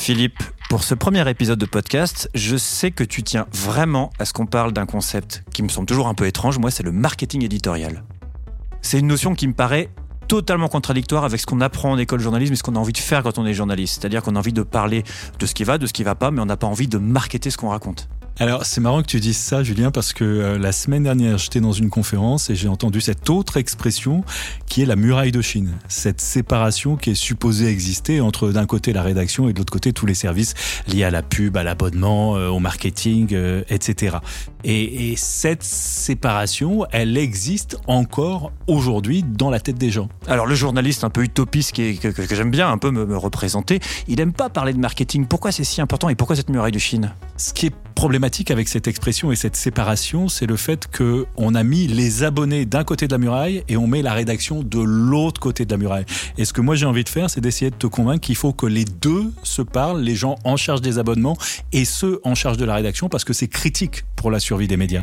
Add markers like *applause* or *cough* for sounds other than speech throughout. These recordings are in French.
Philippe, pour ce premier épisode de podcast, je sais que tu tiens vraiment à ce qu'on parle d'un concept qui me semble toujours un peu étrange, moi c'est le marketing éditorial. C'est une notion qui me paraît totalement contradictoire avec ce qu'on apprend en école de journalisme et ce qu'on a envie de faire quand on est journaliste. C'est-à-dire qu'on a envie de parler de ce qui va, de ce qui va pas, mais on n'a pas envie de marketer ce qu'on raconte. Alors, c'est marrant que tu dises ça, Julien, parce que euh, la semaine dernière, j'étais dans une conférence et j'ai entendu cette autre expression qui est la muraille de Chine. Cette séparation qui est supposée exister entre d'un côté la rédaction et de l'autre côté tous les services liés à la pub, à l'abonnement, euh, au marketing, euh, etc. Et, et, cette séparation, elle existe encore aujourd'hui dans la tête des gens. Alors, le journaliste un peu utopiste qui est, que, que, que j'aime bien un peu me, me représenter, il aime pas parler de marketing. Pourquoi c'est si important et pourquoi cette muraille de Chine? Ce qui est problématique avec cette expression et cette séparation, c'est le fait que on a mis les abonnés d'un côté de la muraille et on met la rédaction de l'autre côté de la muraille. Et ce que moi j'ai envie de faire, c'est d'essayer de te convaincre qu'il faut que les deux se parlent, les gens en charge des abonnements et ceux en charge de la rédaction, parce que c'est critique pour la survie des médias.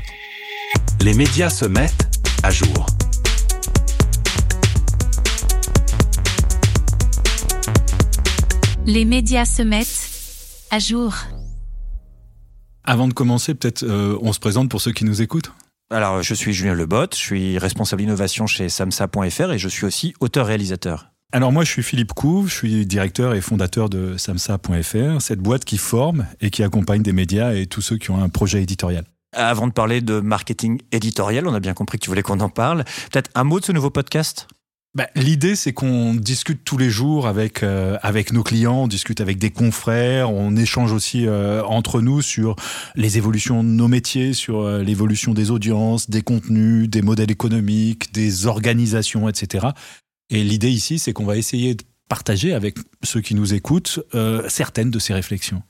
Les médias se mettent à jour. Les médias se mettent à jour. Avant de commencer, peut-être euh, on se présente pour ceux qui nous écoutent. Alors, je suis Julien Lebotte, je suis responsable innovation chez samsa.fr et je suis aussi auteur-réalisateur. Alors moi, je suis Philippe Couve, je suis directeur et fondateur de samsa.fr, cette boîte qui forme et qui accompagne des médias et tous ceux qui ont un projet éditorial. Avant de parler de marketing éditorial, on a bien compris que tu voulais qu'on en parle. Peut-être un mot de ce nouveau podcast? Bah, L'idée, c'est qu'on discute tous les jours avec euh, avec nos clients, on discute avec des confrères, on échange aussi euh, entre nous sur les évolutions de nos métiers, sur euh, l'évolution des audiences, des contenus, des modèles économiques, des organisations, etc. Et l'idée ici, c'est qu'on va essayer de partager avec ceux qui nous écoutent certaines de ces réflexions.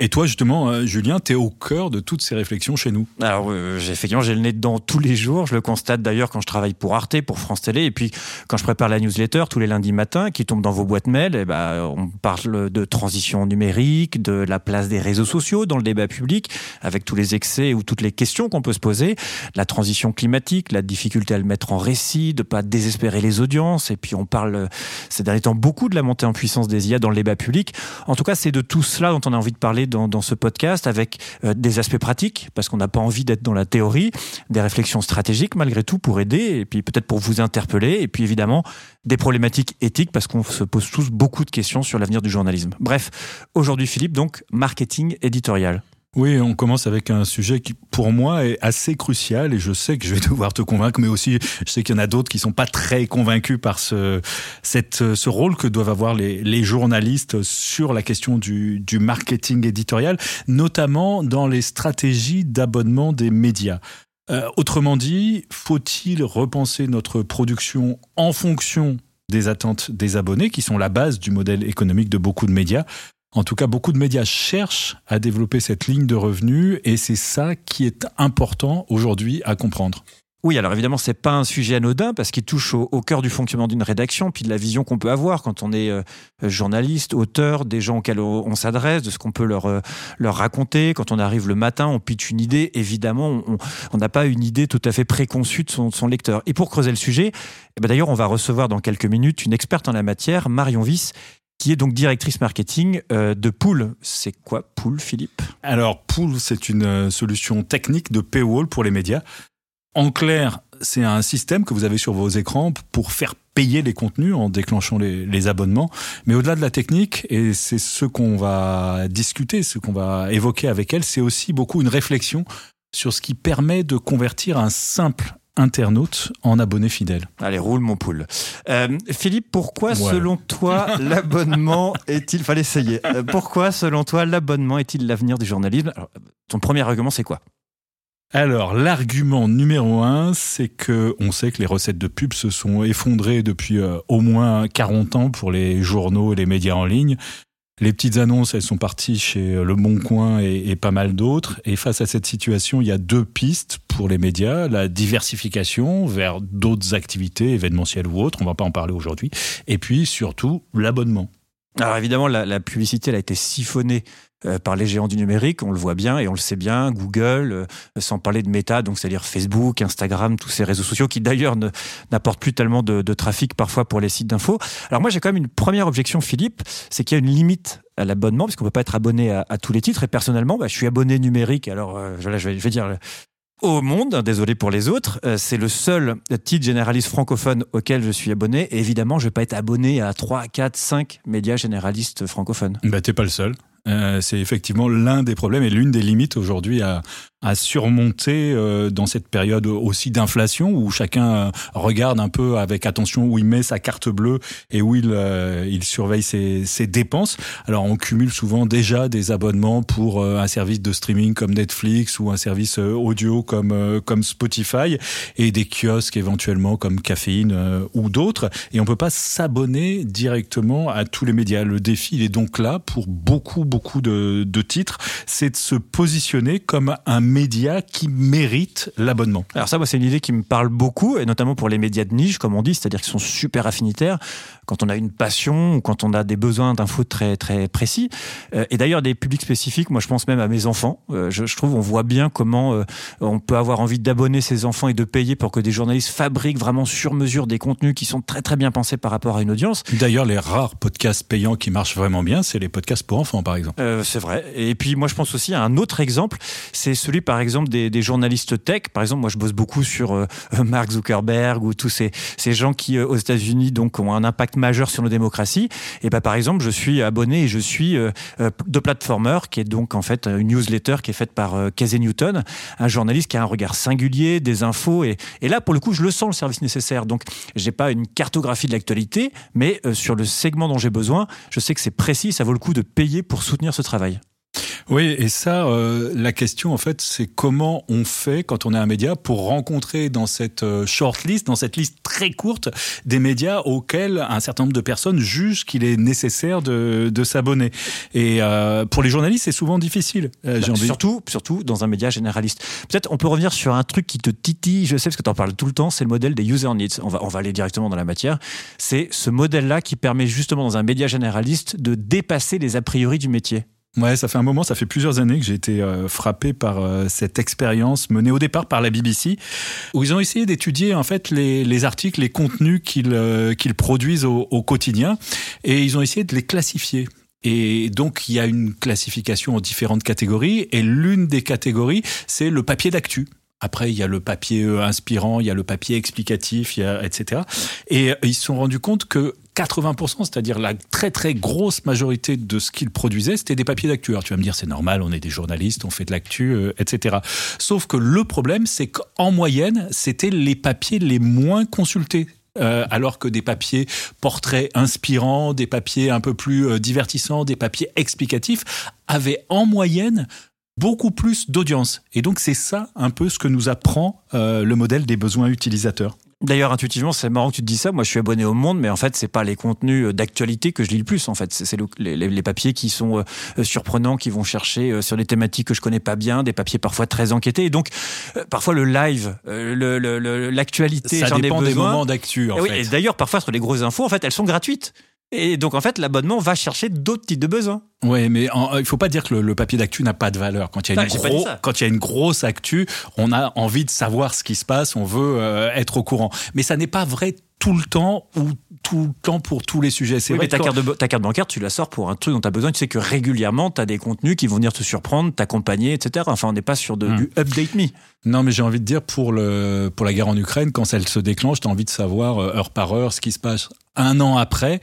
Et toi, justement, euh, Julien, tu es au cœur de toutes ces réflexions chez nous. Alors, euh, effectivement, j'ai le nez dedans tous les jours. Je le constate d'ailleurs quand je travaille pour Arte, pour France Télé, et puis quand je prépare la newsletter tous les lundis matins qui tombe dans vos boîtes mail. Et ben, on parle de transition numérique, de la place des réseaux sociaux dans le débat public, avec tous les excès ou toutes les questions qu'on peut se poser, la transition climatique, la difficulté à le mettre en récit, de pas désespérer les audiences. Et puis, on parle euh, ces derniers temps beaucoup de la montée en puissance des IA dans le débat public. En tout cas, c'est de tout cela dont on a envie de parler dans, ce podcast avec euh, des aspects pratiques, parce qu'on n'a pas envie d'être dans la théorie, des réflexions stratégiques malgré tout pour aider, et puis peut-être pour vous interpeller, et puis évidemment des problématiques éthiques, parce qu'on se pose tous beaucoup de questions sur l'avenir du journalisme. Bref, aujourd'hui Philippe, donc marketing éditorial. Oui, on commence avec un sujet qui, pour moi, est assez crucial et je sais que je vais *laughs* devoir te convaincre, mais aussi je sais qu'il y en a d'autres qui sont pas très convaincus par ce, rôle que doivent avoir les, journalistes sur la question du, du marketing éditorial, notamment dans les stratégies d'abonnement des médias. Euh, autrement dit, faut-il repenser notre production en fonction des attentes des abonnés, qui sont la base du modèle économique de beaucoup de médias, en tout cas, beaucoup de médias cherchent à développer cette ligne de revenus et c'est ça qui est important aujourd'hui à comprendre. Oui, alors évidemment, c'est pas un sujet anodin parce qu'il touche au, cœur du fonctionnement d'une rédaction, puis de la vision qu'on peut avoir quand on est euh, journaliste, auteur, des gens auxquels on, s'adresse, de ce qu'on peut leur, euh, leur raconter. Quand on arrive le matin, on pitch une idée. Évidemment, on n'a pas une idée tout à fait préconçue de son, de son lecteur. Et pour creuser le sujet, eh ben d'ailleurs, on va recevoir dans quelques minutes une experte en la matière, Marion Viss, qui est donc directrice marketing euh, de Pool. C'est quoi Pool, Philippe? Alors, Pool, c'est une solution technique de paywall pour les médias. En clair, c'est un système que vous avez sur vos écrans pour faire payer les contenus en déclenchant les, les abonnements. Mais au-delà de la technique, et c'est ce qu'on va discuter, ce qu'on va évoquer avec elle, c'est aussi beaucoup une réflexion sur ce qui permet de convertir un simple internaute en abonné fidèle. Allez, roule mon poule. Euh, Philippe, pourquoi ouais. selon toi *laughs* l'abonnement est-il... Fallait essayer. Euh, pourquoi selon toi l'abonnement est-il l'avenir du journalisme? Alors, Ton premier argument, c'est quoi? Alors, l'argument numéro un, c'est que on sait que les recettes de pub se sont effondrées depuis euh, au moins 40 ans pour les journaux et les médias en ligne. Les petites annonces, elles sont parties chez Le Bon Coin et, pas mal d'autres. Et face à cette situation, il y a deux pistes pour les médias. La diversification vers d'autres activités, événementielles ou autres. On va pas en parler aujourd'hui. Et puis, surtout, l'abonnement. Alors évidemment, la, publicité elle a été siphonnée euh, par les géants du numérique, on le voit bien et on le sait bien, Google, euh, sans parler de Meta, donc c'est-à-dire Facebook, Instagram, tous ces réseaux sociaux qui d'ailleurs n'apportent plus tellement de, trafic parfois pour les sites d'infos. Alors moi j'ai quand même une première objection, Philippe, c'est qu'il y a une limite à l'abonnement, puisqu'on ne peut pas être abonné à, tous les titres. Et personnellement, bah, je suis abonné numérique, alors euh, je vais dire au monde, désolé pour les autres, euh, c'est le seul titre généraliste francophone auquel je suis abonné. Et évidemment, je vais pas être abonné à 3, 4, 5 médias généralistes francophones. Bah, t'es pas le seul. Euh, c'est effectivement l'un des problèmes et l'une des limites aujourd'hui à, à surmonter euh, dans cette période aussi d'inflation où chacun euh, regarde un peu avec attention où il met sa carte bleue et où il, euh, il surveille ses, ses, dépenses. Alors on cumule souvent déjà des abonnements pour un service de streaming comme Netflix ou un service audio comme, comme Spotify et des kiosques éventuellement comme Caféine ou d'autres. Et on peut pas s'abonner directement à tous les médias. Le défi il est donc là pour beaucoup beaucoup de, de titres, c'est de se positionner comme un médias qui méritent l'abonnement. Alors ça, moi, c'est une idée qui me parle beaucoup, et notamment pour les médias de niche, comme on dit, c'est-à-dire qu'ils sont super affinitaires quand on a une passion ou quand on a des besoins d'infos très très précis. Euh, et d'ailleurs, des publics spécifiques, moi, je pense même à mes enfants. Euh, je, je, trouve, on voit bien comment euh, on peut avoir envie d'abonner ses enfants et de payer pour que des journalistes fabriquent vraiment sur mesure des contenus qui sont très très bien pensés par rapport à une audience. D'ailleurs, les rares podcasts payants qui marchent vraiment bien, c'est les podcasts pour enfants, par exemple. c'est vrai. Et puis, moi, je pense aussi à un autre exemple, c'est celui par exemple des, des, journalistes tech. Par exemple, moi je bosse beaucoup sur euh, *laughs* Mark Zuckerberg ou tous ces, ces gens qui euh, aux États-Unis donc ont un impact majeur sur nos démocraties. Et bah par exemple, je suis abonné et je suis euh, de Platformer, qui est donc en fait une newsletter qui est faite par Casey Newton, un journaliste qui a un regard singulier, des infos. Et, et là, pour le coup, je le sens le service nécessaire. Donc, j'ai pas une cartographie de l'actualité, mais sur le segment dont j'ai besoin, je sais que c'est précis, ça vaut le coup de payer pour soutenir ce travail. Oui, et ça, euh, la question en fait, c'est comment on fait quand on est un média pour rencontrer dans cette euh, shortlist, dans cette liste très courte, des médias auxquels un certain nombre de personnes jugent qu'il est nécessaire de, de s'abonner. Et euh, pour les journalistes, c'est souvent difficile. Euh, bah, surtout, surtout dans un média généraliste. Peut-être on peut revenir sur un truc qui te titille. Je sais parce que tu en parles tout le temps. C'est le modèle des user needs. On va, on va aller directement dans la matière. C'est ce modèle-là qui permet justement dans un média généraliste de dépasser les a priori du métier. Ouais, ça fait un moment, ça fait plusieurs années que j'ai été euh, frappé par euh, cette expérience menée au départ par la BBC, où ils ont essayé d'étudier en fait les, les, articles, les contenus qu'ils euh, produisent au, quotidien, et ils ont essayé de les classifier. Et donc il y a une classification en différentes catégories, et l'une des catégories, c'est le papier d'actu. Après, il y a le papier inspirant, il y a le papier explicatif, etc. Et ils se sont rendus compte que 80%, c'est-à-dire la très très grosse majorité de ce qu'ils produisaient, c'était des papiers d'actu. Tu vas me dire, c'est normal, on est des journalistes, on fait de l'actu, euh, etc. Sauf que le problème, c'est qu'en moyenne, c'était les papiers les moins consultés. Euh, alors que des papiers portraits inspirants, des papiers un peu plus euh, divertissants, des papiers explicatifs avaient en moyenne beaucoup plus d'audience. Et donc c'est ça un peu ce que nous apprend le modèle des besoins utilisateurs. D'ailleurs, intuitivement, c'est marrant que tu te dis ça. Moi, je suis abonné au Monde, mais en fait, c'est pas les contenus euh, d'actualité que je lis le plus. En fait, c'est les, les, les, papiers qui sont euh, surprenants, qui vont chercher euh, sur des thématiques que je connais pas bien, des papiers parfois très enquêtés. Et donc, euh, parfois le live, l'actualité, ça dépend des moments d'actu. Et, oui, et d'ailleurs, parfois sur les grosses infos, en fait, elles sont gratuites. Et donc, en fait, l'abonnement va chercher d'autres types de besoins. Oui, mais en, il faut pas dire que le, le papier d'actu n'a pas de valeur. Quand il y a une non, gros, quand il y a une grosse actu, on a envie de savoir ce qui se passe, on veut euh, être au courant. Mais ça n'est pas vrai tout le temps ou tout le temps pour tous les sujets. C'est oui, vrai mais ta, carte de, ta carte bancaire, tu la sors pour un truc dont tu as besoin. Tu sais que régulièrement, tu as des contenus qui vont venir te surprendre, t'accompagner, etc. Enfin, on n'est pas sur de, Hmm. du update me. Non, mais j'ai envie de dire pour le pour la guerre en Ukraine, quand elle se déclenche, tu as envie de savoir euh, heure par heure ce qui se passe un an après.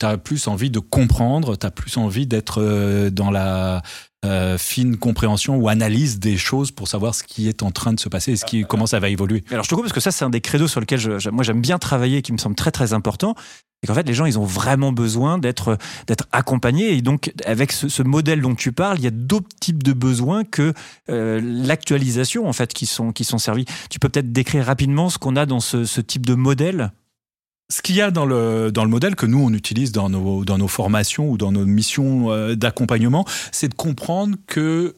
Tu as plus envie de comprendre, tu as plus envie d'être euh, dans la euh, fine compréhension ou analyse des choses pour savoir ce qui est en train de se passer et ce qui, comment ça va évoluer. Alors je te coupe parce que ça, c'est un des credos sur je, moi j'aime bien travailler et qui me semble très très important. Et qu'en fait, les gens, ils ont vraiment besoin d'être accompagnés. Et donc, avec ce, modèle dont tu parles, il y a d'autres types de besoins que euh, l'actualisation, en fait, qui sont, qui sont servis. Tu peux peut-être décrire rapidement ce qu'on a dans ce type de modèle? Ce qu'il y a dans le, dans le modèle que nous, on utilise dans nos, dans nos formations ou dans nos missions euh, d'accompagnement, c'est de comprendre que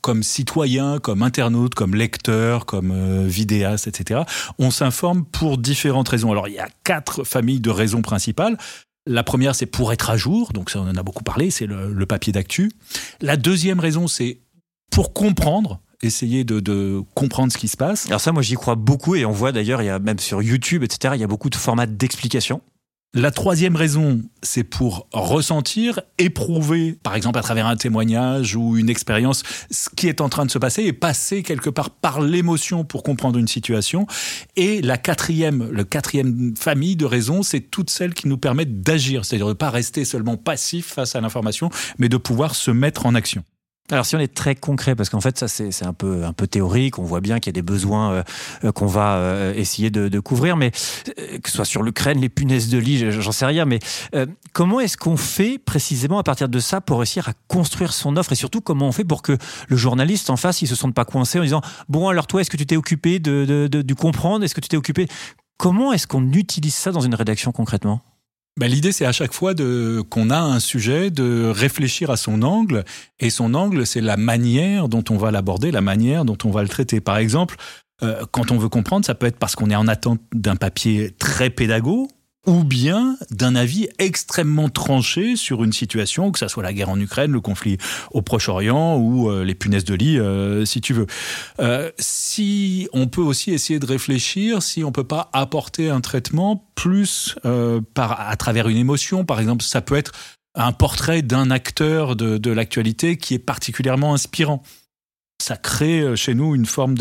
comme citoyen, comme internaute, comme lecteur, comme euh, vidéaste, etc., on s'informe pour différentes raisons. Alors, il y a quatre familles de raisons principales. La première, c'est pour être à jour, donc ça on en a beaucoup parlé, c'est le, le papier d'actu. La deuxième raison, c'est pour comprendre essayer de, de, comprendre ce qui se passe. Alors ça, moi, j'y crois beaucoup et on voit d'ailleurs, il y a même sur YouTube, etc., il y a beaucoup de formats d'explication. La troisième raison, c'est pour ressentir, éprouver, par exemple à travers un témoignage ou une expérience, ce qui est en train de se passer et passer quelque part par l'émotion pour comprendre une situation. Et la quatrième, le quatrième famille de raisons, c'est toutes celles qui nous permettent d'agir, c'est-à-dire de ne pas rester seulement passif face à l'information, mais de pouvoir se mettre en action. Alors si on est très concret, parce qu'en fait ça c'est un peu un peu théorique, on voit bien qu'il y a des besoins euh, euh, qu'on va euh, essayer de, couvrir, mais que ce soit sur l'Ukraine, les punaises de lit, j'en sais rien, mais comment est-ce qu'on fait précisément à partir de ça pour réussir à construire son offre et surtout comment on fait pour que le journaliste en face il se sente pas coincé en disant bon alors toi est-ce que tu t'es occupé de, de, comprendre, est-ce que tu t'es occupé Comment est-ce qu'on utilise ça dans une rédaction concrètement? Ben, L'idée, c'est à chaque fois qu'on a un sujet, de réfléchir à son angle. Et son angle, c'est la manière dont on va l'aborder, la manière dont on va le traiter. Par exemple, euh, quand on veut comprendre, ça peut être parce qu'on est en attente d'un papier très pédago, ou bien d'un avis extrêmement tranché sur une situation, que ça soit la guerre en Ukraine, le conflit au Proche-Orient ou euh, les punaises de lit, euh, si tu veux. Euh, si on peut aussi essayer de réfléchir, si on peut pas apporter un traitement plus par à travers une émotion, par exemple, ça peut être un portrait d'un acteur de l'actualité qui est particulièrement inspirant ça crée euh, chez nous une forme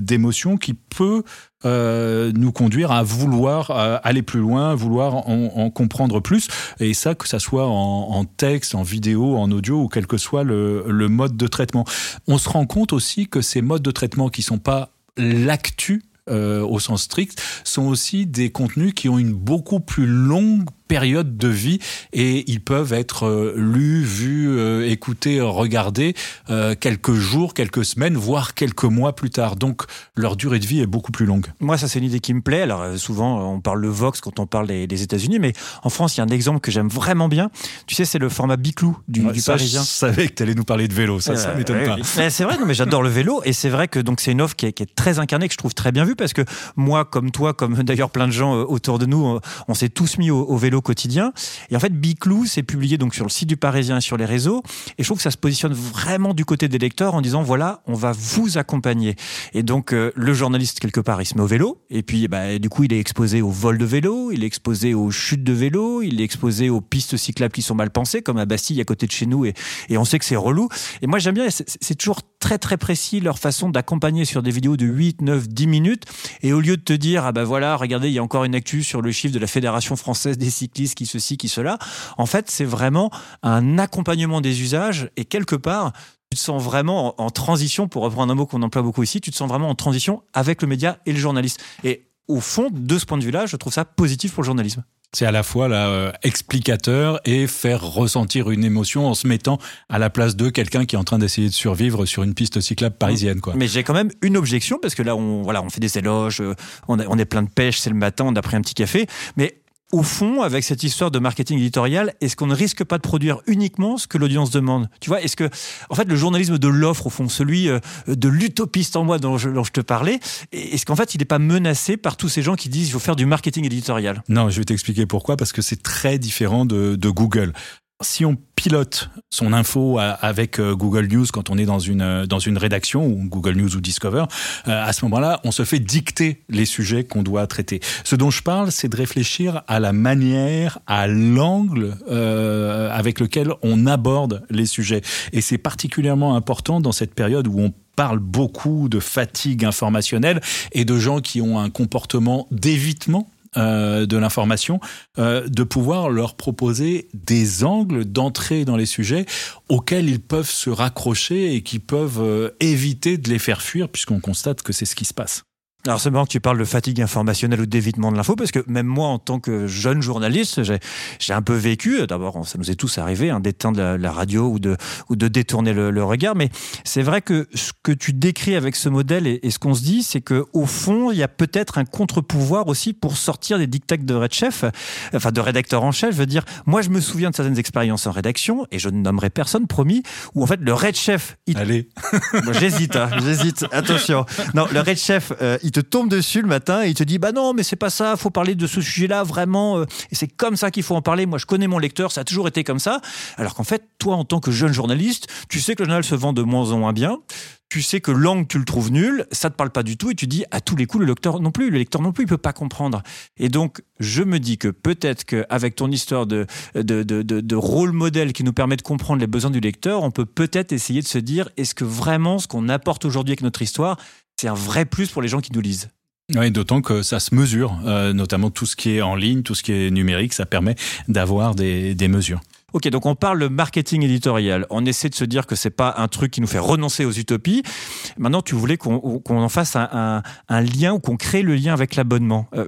d'émotion qui peut euh, nous conduire à vouloir euh, aller plus loin, vouloir en, en, comprendre plus. Et ça, que ça soit en, texte, en vidéo, en audio ou quel que soit le, mode de traitement. On se rend compte aussi que ces modes de traitement qui sont pas l'actu au sens strict, sont aussi des contenus qui ont une beaucoup plus longue période de vie et ils peuvent être euh, lus, vus, euh, écoutés, regardés euh, quelques jours, quelques semaines, voire quelques mois plus tard. Donc leur durée de vie est beaucoup plus longue. Moi, ça c'est une idée qui me plaît. Alors souvent on parle le Vox quand on parle des, des États-Unis, mais en France il y a un exemple que j'aime vraiment bien. Tu sais, c'est le format Biclou du, ouais, du ça, Parisien. Je savais que tu allais nous parler de vélo. Ça, ça m'étonne pas. C'est vrai, non, mais j'adore le vélo et c'est vrai que donc c'est une offre qui est, qui est, très incarnée, que je trouve très bien vue parce que moi, comme toi, comme *laughs* d'ailleurs plein de gens autour de nous, on s'est tous mis au, au vélo quotidien. Et en fait, Biclou, c'est publié donc sur le site du Parisien et sur les réseaux. Et je trouve que ça se positionne vraiment du côté des lecteurs en disant voilà, on va vous accompagner. Et donc, euh, le journaliste, quelque part, il se met au vélo. Et puis, bah, du coup, il est exposé au vol de vélo, il est exposé aux chutes de vélo, il est exposé aux pistes cyclables qui sont mal pensées, comme à Bastille, à côté de chez nous. Et, et on sait que c'est relou. Et moi, j'aime bien, c'est toujours très, très précis leur façon d'accompagner sur des vidéos de 8, 9, 10 minutes. Et au lieu de te dire, ah bah voilà, regardez, il y a encore une actu sur le chiffre de la Fédération française des cyclistes qui ceci, qui cela. En fait, c'est vraiment un accompagnement des usages et quelque part, tu te sens vraiment en transition, pour reprendre un mot qu'on emploie beaucoup ici, tu te sens vraiment en transition avec le média et le journaliste. Et au fond, de ce point de vue-là, je trouve ça positif pour le journalisme. C'est à la fois là, euh, explicateur et faire ressentir une émotion en se mettant à la place de quelqu'un qui est en train d'essayer de survivre sur une piste cyclable parisienne. Quoi. Mais j'ai quand même une objection parce que là, on, voilà, on fait des éloges, on, a, on est plein de pêche, c'est le matin, on a pris un petit café. Mais au fond, avec cette histoire de marketing éditorial, est-ce qu'on ne risque pas de produire uniquement ce que l'audience demande? Tu vois, est-ce que, en fait, le journalisme de l'offre, au fond, celui de l'utopiste en moi dont je, dont je te parlais, est-ce qu'en fait, il n'est pas menacé par tous ces gens qui disent il faut faire du marketing éditorial? Non, je vais t'expliquer pourquoi, parce que c'est très différent de, de Google. Si on pilote son info avec euh, Google News quand on est dans une euh, dans une rédaction ou Google News ou Discover, euh, à ce moment-là, on se fait dicter les sujets qu'on doit traiter. Ce dont je parle, c'est de réfléchir à la manière, à l'angle avec lequel on aborde les sujets. Et c'est particulièrement important dans cette période où on parle beaucoup de fatigue informationnelle et de gens qui ont un comportement d'évitement euh, de l'information, euh, de pouvoir leur proposer des angles d'entrée dans les sujets auxquels ils peuvent se raccrocher et qui peuvent euh, éviter de les faire fuir puisqu'on constate que c'est ce qui se passe. Alors c'est marrant que tu parles de fatigue informationnelle ou d'évitement de l'info, parce que même moi, en tant que jeune journaliste, j'ai un peu vécu, d'abord ça nous est tous arrivé, hein, d'éteindre la, la, radio ou de, ou de détourner le, le regard, mais c'est vrai que ce que tu décris avec ce modèle et, et ce qu'on se dit, c'est que au fond, il y a peut-être un contre-pouvoir aussi pour sortir des dictats de red chef, enfin de rédacteur en chef, je veux dire, moi je me souviens de certaines expériences en rédaction, et je ne nommerai personne, promis, où en fait le red chef... Il... Allez *laughs* J'hésite, hein, j'hésite, attention. Non, le red chef, euh, il te tombe dessus le matin et il te dit bah non mais c'est pas ça, faut parler de ce sujet-là vraiment euh, et c'est comme ça qu'il faut en parler. Moi je connais mon lecteur, ça a toujours été comme ça. Alors qu'en fait toi en tant que jeune journaliste, tu sais que le journal se vend de moins en moins bien tu sais que l'angle, tu le trouves nul, ça te parle pas du tout, et tu dis à tous les coups, le lecteur non plus, le lecteur non plus, il peut pas comprendre. Et donc, je me dis que peut-être qu'avec ton histoire de, de, de, de, rôle modèle qui nous permet de comprendre les besoins du lecteur, on peut peut-être essayer de se dire, est-ce que vraiment ce qu'on apporte aujourd'hui avec notre histoire, c'est un vrai plus pour les gens qui nous lisent oui, d'autant que ça se mesure, euh, notamment tout ce qui est en ligne, tout ce qui est numérique, ça permet d'avoir des, des mesures. Ok, donc on parle de marketing éditorial. On essaie de se dire que c'est pas un truc qui nous fait renoncer aux utopies. Maintenant, tu voulais qu'on en fasse un, lien ou qu'on crée le lien avec l'abonnement. Euh,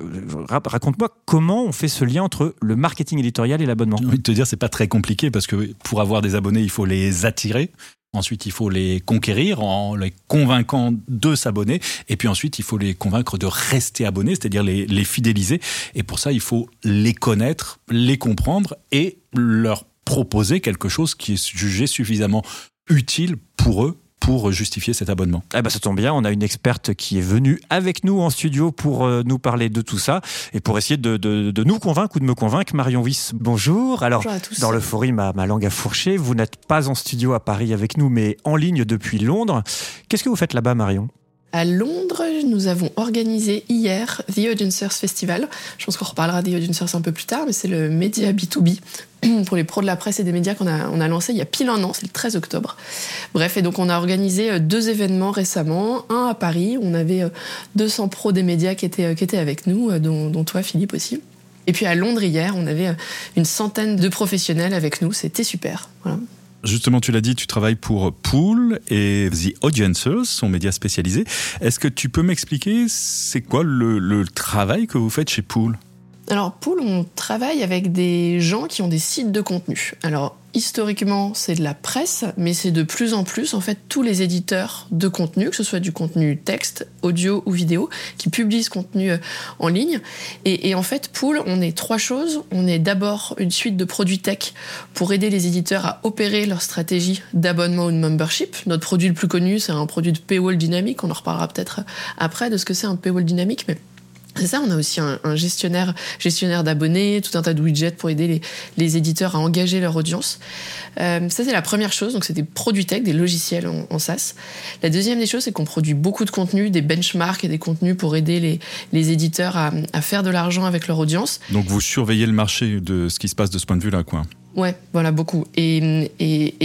raconte-moi comment on fait ce lien entre le marketing éditorial et l'abonnement. J'ai envie de te dire, c'est pas très compliqué parce que pour avoir des abonnés, il faut les attirer. Ensuite, il faut les conquérir en les convainquant de s'abonner. Et puis ensuite, il faut les convaincre de rester abonnés, c'est-à-dire les, fidéliser. Et pour ça, il faut les connaître, les comprendre et leur proposer quelque chose qui est jugé suffisamment utile pour eux pour justifier cet abonnement. Eh ben, ça tombe bien, on a une experte qui est venue avec nous en studio pour euh, nous parler de tout ça et pour essayer de, de, de nous convaincre ou de me convaincre. Marion Wyss, bonjour. Alors, bonjour à tous. dans l'euphorie, ma, ma langue a fourché. Vous n'êtes pas en studio à Paris avec nous, mais en ligne depuis Londres. Qu'est-ce que vous faites là-bas, Marion? À Londres, nous avons organisé hier The Audiencers Festival. Je pense qu'on reparlera des Audiencers un peu plus tard, mais c'est le média B2B *clears throat* pour les pros de la presse et des médias qu'on a, on lancé il y a pile un an, c'est le 13 octobre. Bref, et donc on a organisé euh, deux événements récemment, un à Paris, on avait 200 euh, pros des médias qui étaient, euh, avec nous, dont, toi Philippe aussi. Et puis à Londres hier, on avait une centaine de professionnels avec nous, c'était super. Justement, tu l'as dit, tu travailles pour Pool et The Audiencers, son média spécialisé. Est-ce que tu peux m'expliquer c'est quoi le, le, travail que vous faites chez Pool? Alors, Pool, on travaille avec des gens qui ont des sites de contenu. Alors, historiquement, c'est de la presse, mais c'est de plus en plus, en fait, tous les éditeurs de contenu, que ce soit du contenu texte, audio ou vidéo, qui publient ce contenu euh, en ligne. Et, en fait, Pool, on est trois choses. On est d'abord une suite de produits tech pour aider les éditeurs à opérer leur stratégie d'abonnement ou de membership. Notre produit le plus connu, c'est un produit de paywall dynamique. On en reparlera peut-être après de ce que c'est un paywall dynamique, mais c'est ça, on a aussi un, gestionnaire, gestionnaire d'abonnés, tout un tas de widgets pour aider les, éditeurs à engager leur audience. Euh, ça, c'est la première chose. Donc, c'est des produits tech, des logiciels en, en SaaS. La deuxième des choses, c'est qu'on produit beaucoup de contenu, des benchmarks et des contenus pour aider les, les éditeurs à, à faire de l'argent avec leur audience. Donc, vous surveillez le marché de ce qui se passe de ce point de vue-là, quoi. Ouais, voilà, beaucoup. Et,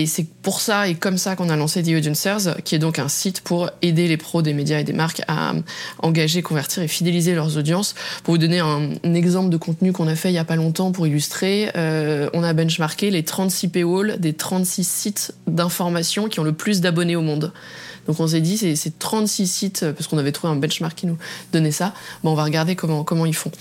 c'est pour ça et comme ça qu'on a lancé The Audiencers, qui est donc un site pour aider les pros des médias et des marques à engager, convertir et fidéliser leurs audiences. Pour vous donner un, exemple de contenu qu'on a fait il y a pas longtemps pour illustrer, euh, on a benchmarké les 36 paywalls des 36 sites d'information qui ont le plus d'abonnés au monde. Donc on s'est dit, c'est 36 sites, parce qu'on avait trouvé un benchmark qui nous donnait ça. Bon, on va regarder comment, ils font.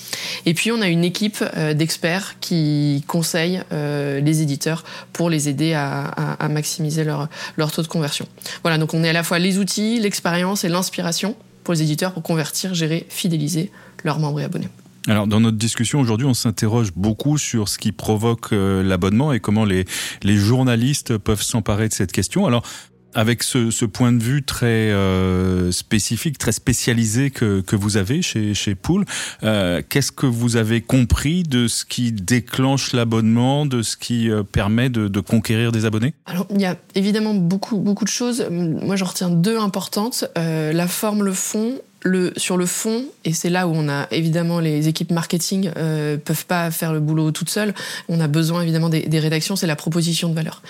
Et puis on a une équipe euh, d'experts qui conseillent euh, les éditeurs pour les aider à, maximiser leur, leur taux de conversion. Voilà, donc on est à la fois les outils, l'expérience et l'inspiration pour les éditeurs pour convertir, gérer, fidéliser leurs membres et abonnés. Alors, dans notre discussion aujourd'hui, on s'interroge beaucoup sur ce qui provoque euh, l'abonnement et comment les, les journalistes peuvent s'emparer de cette question. Alors, avec ce, point de vue très euh, spécifique, très spécialisé que, vous avez chez, chez euh, qu'est-ce que vous avez compris de ce qui déclenche l'abonnement, de ce qui euh, permet de, conquérir des abonnés? Alors, il y a évidemment beaucoup, de choses. Moi, j'en retiens deux importantes. La forme, le fond. Sur le fond, et c'est là où on a évidemment les équipes marketing euh, peuvent pas faire le boulot toutes seules. On a besoin évidemment des rédactions. C'est la proposition de valeur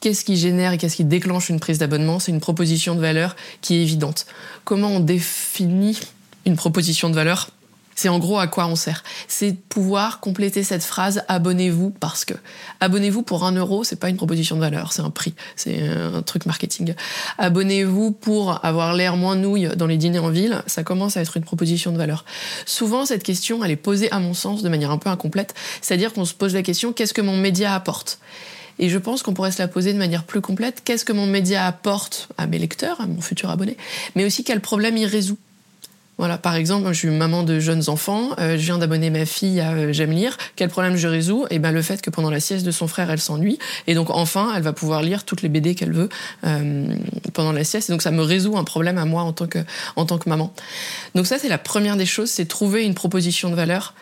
qu'est-ce qui génère et qu'est-ce qui déclenche une prise d'abonnement? C'est une proposition de valeur qui est évidente. Comment on définit une proposition de valeur? C'est en gros à quoi on sert. C'est pouvoir compléter cette phrase abonnez-vous parce que abonnez-vous pour un euro, c'est pas une proposition de valeur, c'est un prix, c'est un truc marketing. Abonnez-vous pour avoir l'air moins nouille dans les dîners en ville, ça commence à être une proposition de valeur. Souvent, cette question, elle est posée à mon sens de manière un peu incomplète, c'est-à-dire qu'on se pose la question qu'est-ce que mon média apporte? Et je pense qu'on pourrait se la poser de manière plus complète. Qu'est-ce que mon média apporte à mes lecteurs, à mon futur abonné, mais aussi quel problème il résout? Voilà, par exemple, je suis maman de jeunes enfants, euh, je viens d'abonner ma fille à euh, J'aime lire. Quel problème je résous? Eh ben le fait que pendant la sieste de son frère, elle s'ennuie, et donc enfin, elle va pouvoir lire toutes les BD qu'elle veut euh, pendant la sieste. Et donc ça me résout un problème à moi en tant que en tant que maman. Donc ça, c'est la première des choses, c'est trouver une proposition de valeur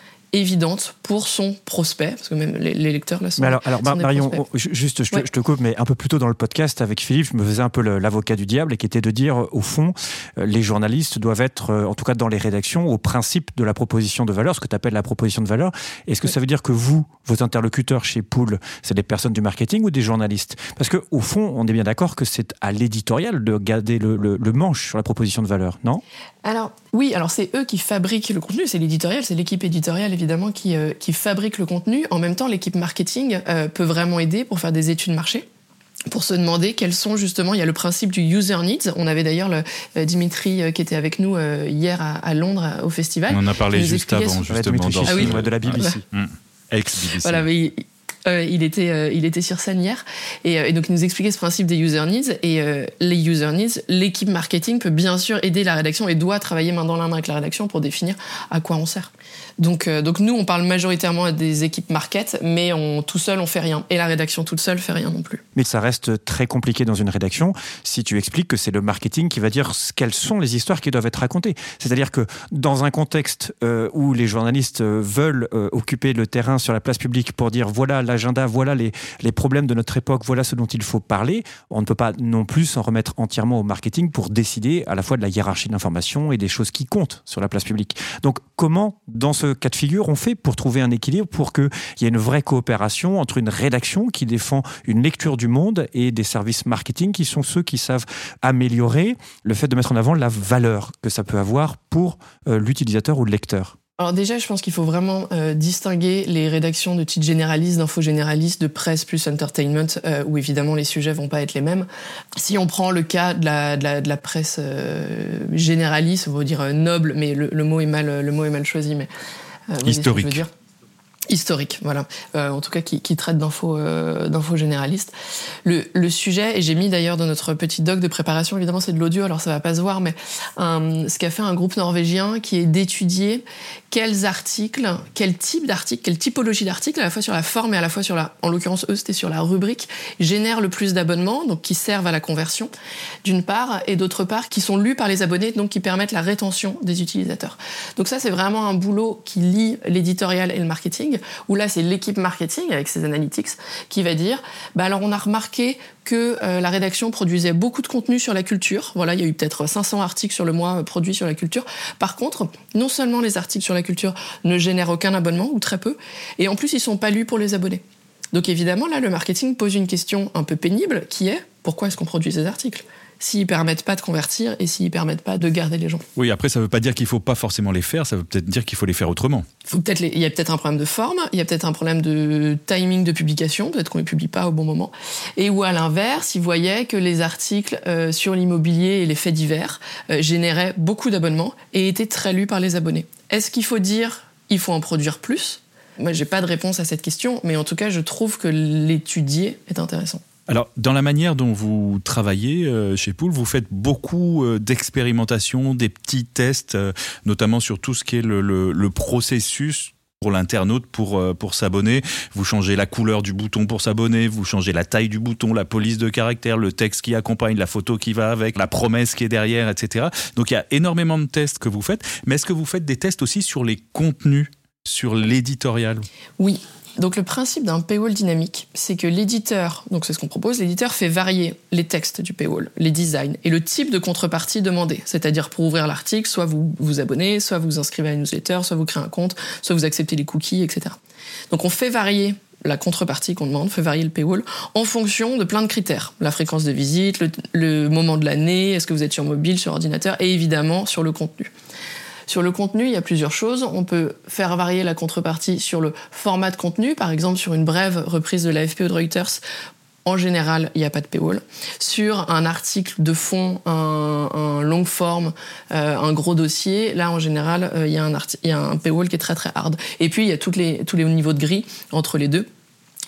évidente pour son prospect, parce que même les, les lecteurs là sont. Mais alors, alors sont Marion, oh, ju- juste, je te, Ouais. je te coupe, mais un peu plus tôt dans le podcast avec Philippe, je me faisais un peu l'avocat du diable et qui était de dire, euh, au fond, euh, les journalistes doivent être, euh, en tout cas dans les rédactions, au principe de la proposition de valeur, ce que tu appelles la proposition de valeur. Est-ce que ça veut dire que vous, vos interlocuteurs chez Pool, c'est des personnes du marketing ou des journalistes? Parce que au fond, on est bien d'accord que c'est à l'éditorial de garder le, le- le manche sur la proposition de valeur, non? Alors, oui, alors c'est eux qui fabriquent le contenu, c'est l'éditorial, c'est l'équipe éditoriale évidemment qui, euh, qui fabrique le contenu. En même temps, l'équipe marketing euh, peut vraiment aider pour faire des études marché pour se demander quels sont justement, il y a le principe du user needs. On avait d'ailleurs le, euh, Dimitri euh, qui était avec nous hier à, à Londres au festival. On en a parlé juste avant, justement, Dimitri dans Ah oui. de la BBC. ex-BBC. Voilà, mais il, euh, il était, euh, il était sur scène hier et, euh, et donc il nous expliquait ce principe des user needs et les user needs, l'équipe marketing peut bien sûr aider la rédaction et doit travailler main dans la main avec la rédaction pour définir à quoi on sert. Donc, donc nous on parle majoritairement des équipes market, mais tout seul on fait rien et la rédaction toute seule fait rien non plus. Mais ça reste très compliqué dans une rédaction si tu expliques que c'est le marketing qui va dire quelles sont les histoires qui doivent être racontées. C'est-à-dire que dans un contexte où les journalistes veulent occuper le terrain sur la place publique pour dire voilà l'agenda, voilà les, les problèmes de notre époque, voilà ce dont il faut parler, on ne peut pas non plus s'en remettre entièrement au marketing pour décider à la fois de la hiérarchie de l'information et des choses qui comptent sur la place publique. Donc comment, dans ce cas de figure, on fait pour trouver un équilibre pour qu'il y ait une vraie coopération entre une rédaction qui défend une lecture du monde et des services marketing qui sont ceux qui savent améliorer le fait de mettre en avant la valeur que ça peut avoir pour euh, l'utilisateur ou le lecteur? Alors déjà, je pense qu'il faut vraiment euh, distinguer les rédactions de titres généralistes, d'infos généralistes, de presse plus entertainment, euh, où évidemment les sujets vont pas être les mêmes. Si on prend le cas de la, de la, de la presse euh, généraliste, on va dire noble, mais le, le mot est mal, le mot est mal choisi, mais vous voyez ce que Historique. je veux dire. Historique, voilà. Euh, en tout cas, qui, qui traite d'infos euh, généralistes. Le, le sujet, et j'ai mis d'ailleurs dans notre petit doc de préparation, évidemment c'est de l'audio, alors ça va pas se voir, mais euh, ce qu'a fait un groupe norvégien qui est d'étudier quels articles, quel type d'articles, quelle typologie d'articles, à la fois sur la forme et à la fois sur la, en l'occurrence eux c'était sur la rubrique, génèrent le plus d'abonnements, donc qui servent à la conversion, d'une part, et d'autre part, qui sont lus par les abonnés, donc qui permettent la rétention des utilisateurs. Donc ça c'est vraiment un boulot qui lie l'éditorial et le marketing, où là c'est l'équipe marketing avec ses analytics qui va dire, bah alors on a remarqué que euh, la rédaction produisait beaucoup de contenu sur la culture. Voilà, il y a eu peut-être 500 articles sur le mois euh, produits sur la culture. Par contre, non seulement les articles sur la culture ne génèrent aucun abonnement ou très peu, et en plus ils sont pas lus pour les abonnés. Donc évidemment là, le marketing pose une question un peu pénible qui est pourquoi est-ce qu'on produit ces articles? S'ils permettent pas de convertir et s'ils permettent pas de garder les gens. Oui, après, ça veut pas dire qu'il faut pas forcément les faire, ça veut peut-être dire qu'il faut les faire autrement. Faut peut-être il y a peut-être un problème de forme, il y a peut-être un problème de timing de publication, peut-être qu'on les publie pas au bon moment. Et ou à l'inverse, ils voyaient que les articles euh, sur l'immobilier et les faits divers euh, généraient beaucoup d'abonnements et étaient très lus par les abonnés. Est-ce qu'il faut dire il faut en produire plus? Moi, j'ai pas de réponse à cette question, mais en tout cas, je trouve que l'étudier est intéressant. Alors, dans la manière dont vous travaillez euh, chez Pool, vous faites beaucoup euh, d'expérimentation, des petits tests, euh, notamment sur tout ce qui est le, le- le processus pour l'internaute pour, euh, pour s'abonner. Vous changez la couleur du bouton pour s'abonner, vous changez la taille du bouton, la police de caractère, le texte qui accompagne, la photo qui va avec, la promesse qui est derrière, etc. Donc, il y a énormément de tests que vous faites. Mais est-ce que vous faites des tests aussi sur les contenus, sur l'éditorial? Oui. Donc le principe d'un paywall dynamique, c'est que l'éditeur, donc c'est ce qu'on propose, l'éditeur fait varier les textes du paywall, les designs et le type de contrepartie demandée. C'est-à-dire pour ouvrir l'article, soit vous vous abonnez, soit vous inscrivez à une newsletter, soit vous créez un compte, soit vous acceptez les cookies, etc. Donc on fait varier la contrepartie qu'on demande, fait varier le paywall en fonction de plein de critères. La fréquence de visite, le, le moment de l'année, est-ce que vous êtes sur mobile, sur ordinateur, et évidemment sur le contenu. Sur le contenu, il y a plusieurs choses. On peut faire varier la contrepartie sur le format de contenu, par exemple sur une brève reprise de l'AFP ou de Reuters. En général, il n'y a pas de paywall. Sur un article de fond, un, long forme, euh, un gros dossier, là en général, euh, il y, a un paywall qui est très très hard. Et puis il y a les, tous les niveaux de gris entre les deux.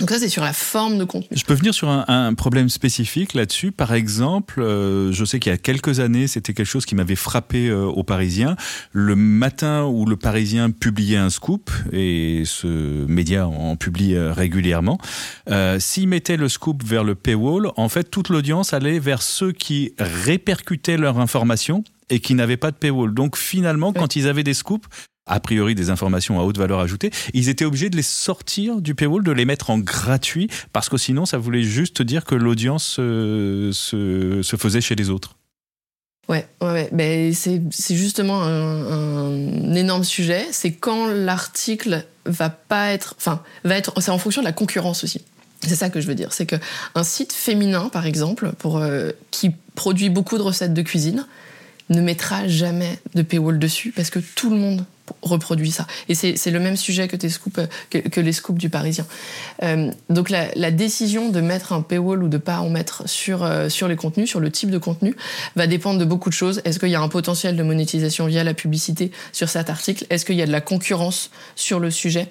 Donc ça, c'est sur la forme de contenu. Je peux venir sur un, un problème spécifique là-dessus. Par exemple, euh, je sais qu'il y a quelques années, c'était quelque chose qui m'avait frappé euh, aux Parisiens. Le matin où le Parisien publiait un scoop, et ce média en publie euh, régulièrement, euh, s'il mettait le scoop vers le paywall, en fait, toute l'audience allait vers ceux qui répercutaient leur information et qui n'avaient pas de paywall. Donc finalement, quand ils avaient des scoops, a priori des informations à haute valeur ajoutée, ils étaient obligés de les sortir du paywall, de les mettre en gratuit, parce que sinon ça voulait juste dire que l'audience euh, se, faisait chez les autres. Ouais, ouais, c'est c'est justement un, un énorme sujet. C'est quand l'article va pas être, enfin, va être, c'est en fonction de la concurrence aussi. C'est ça que je veux dire. C'est que un site féminin, par exemple, pour euh, qui produit beaucoup de recettes de cuisine, ne mettra jamais de paywall dessus parce que tout le monde reproduit ça. Et c'est le même sujet que, tes scoops, euh, que, les scoops du Parisien. Euh, donc la, décision de mettre un paywall ou de pas en mettre sur, euh, sur les contenus, sur le type de contenu, va dépendre de beaucoup de choses. Est-ce qu'il y a un potentiel de monétisation via la publicité sur cet article? Est-ce qu'il y a de la concurrence sur le sujet?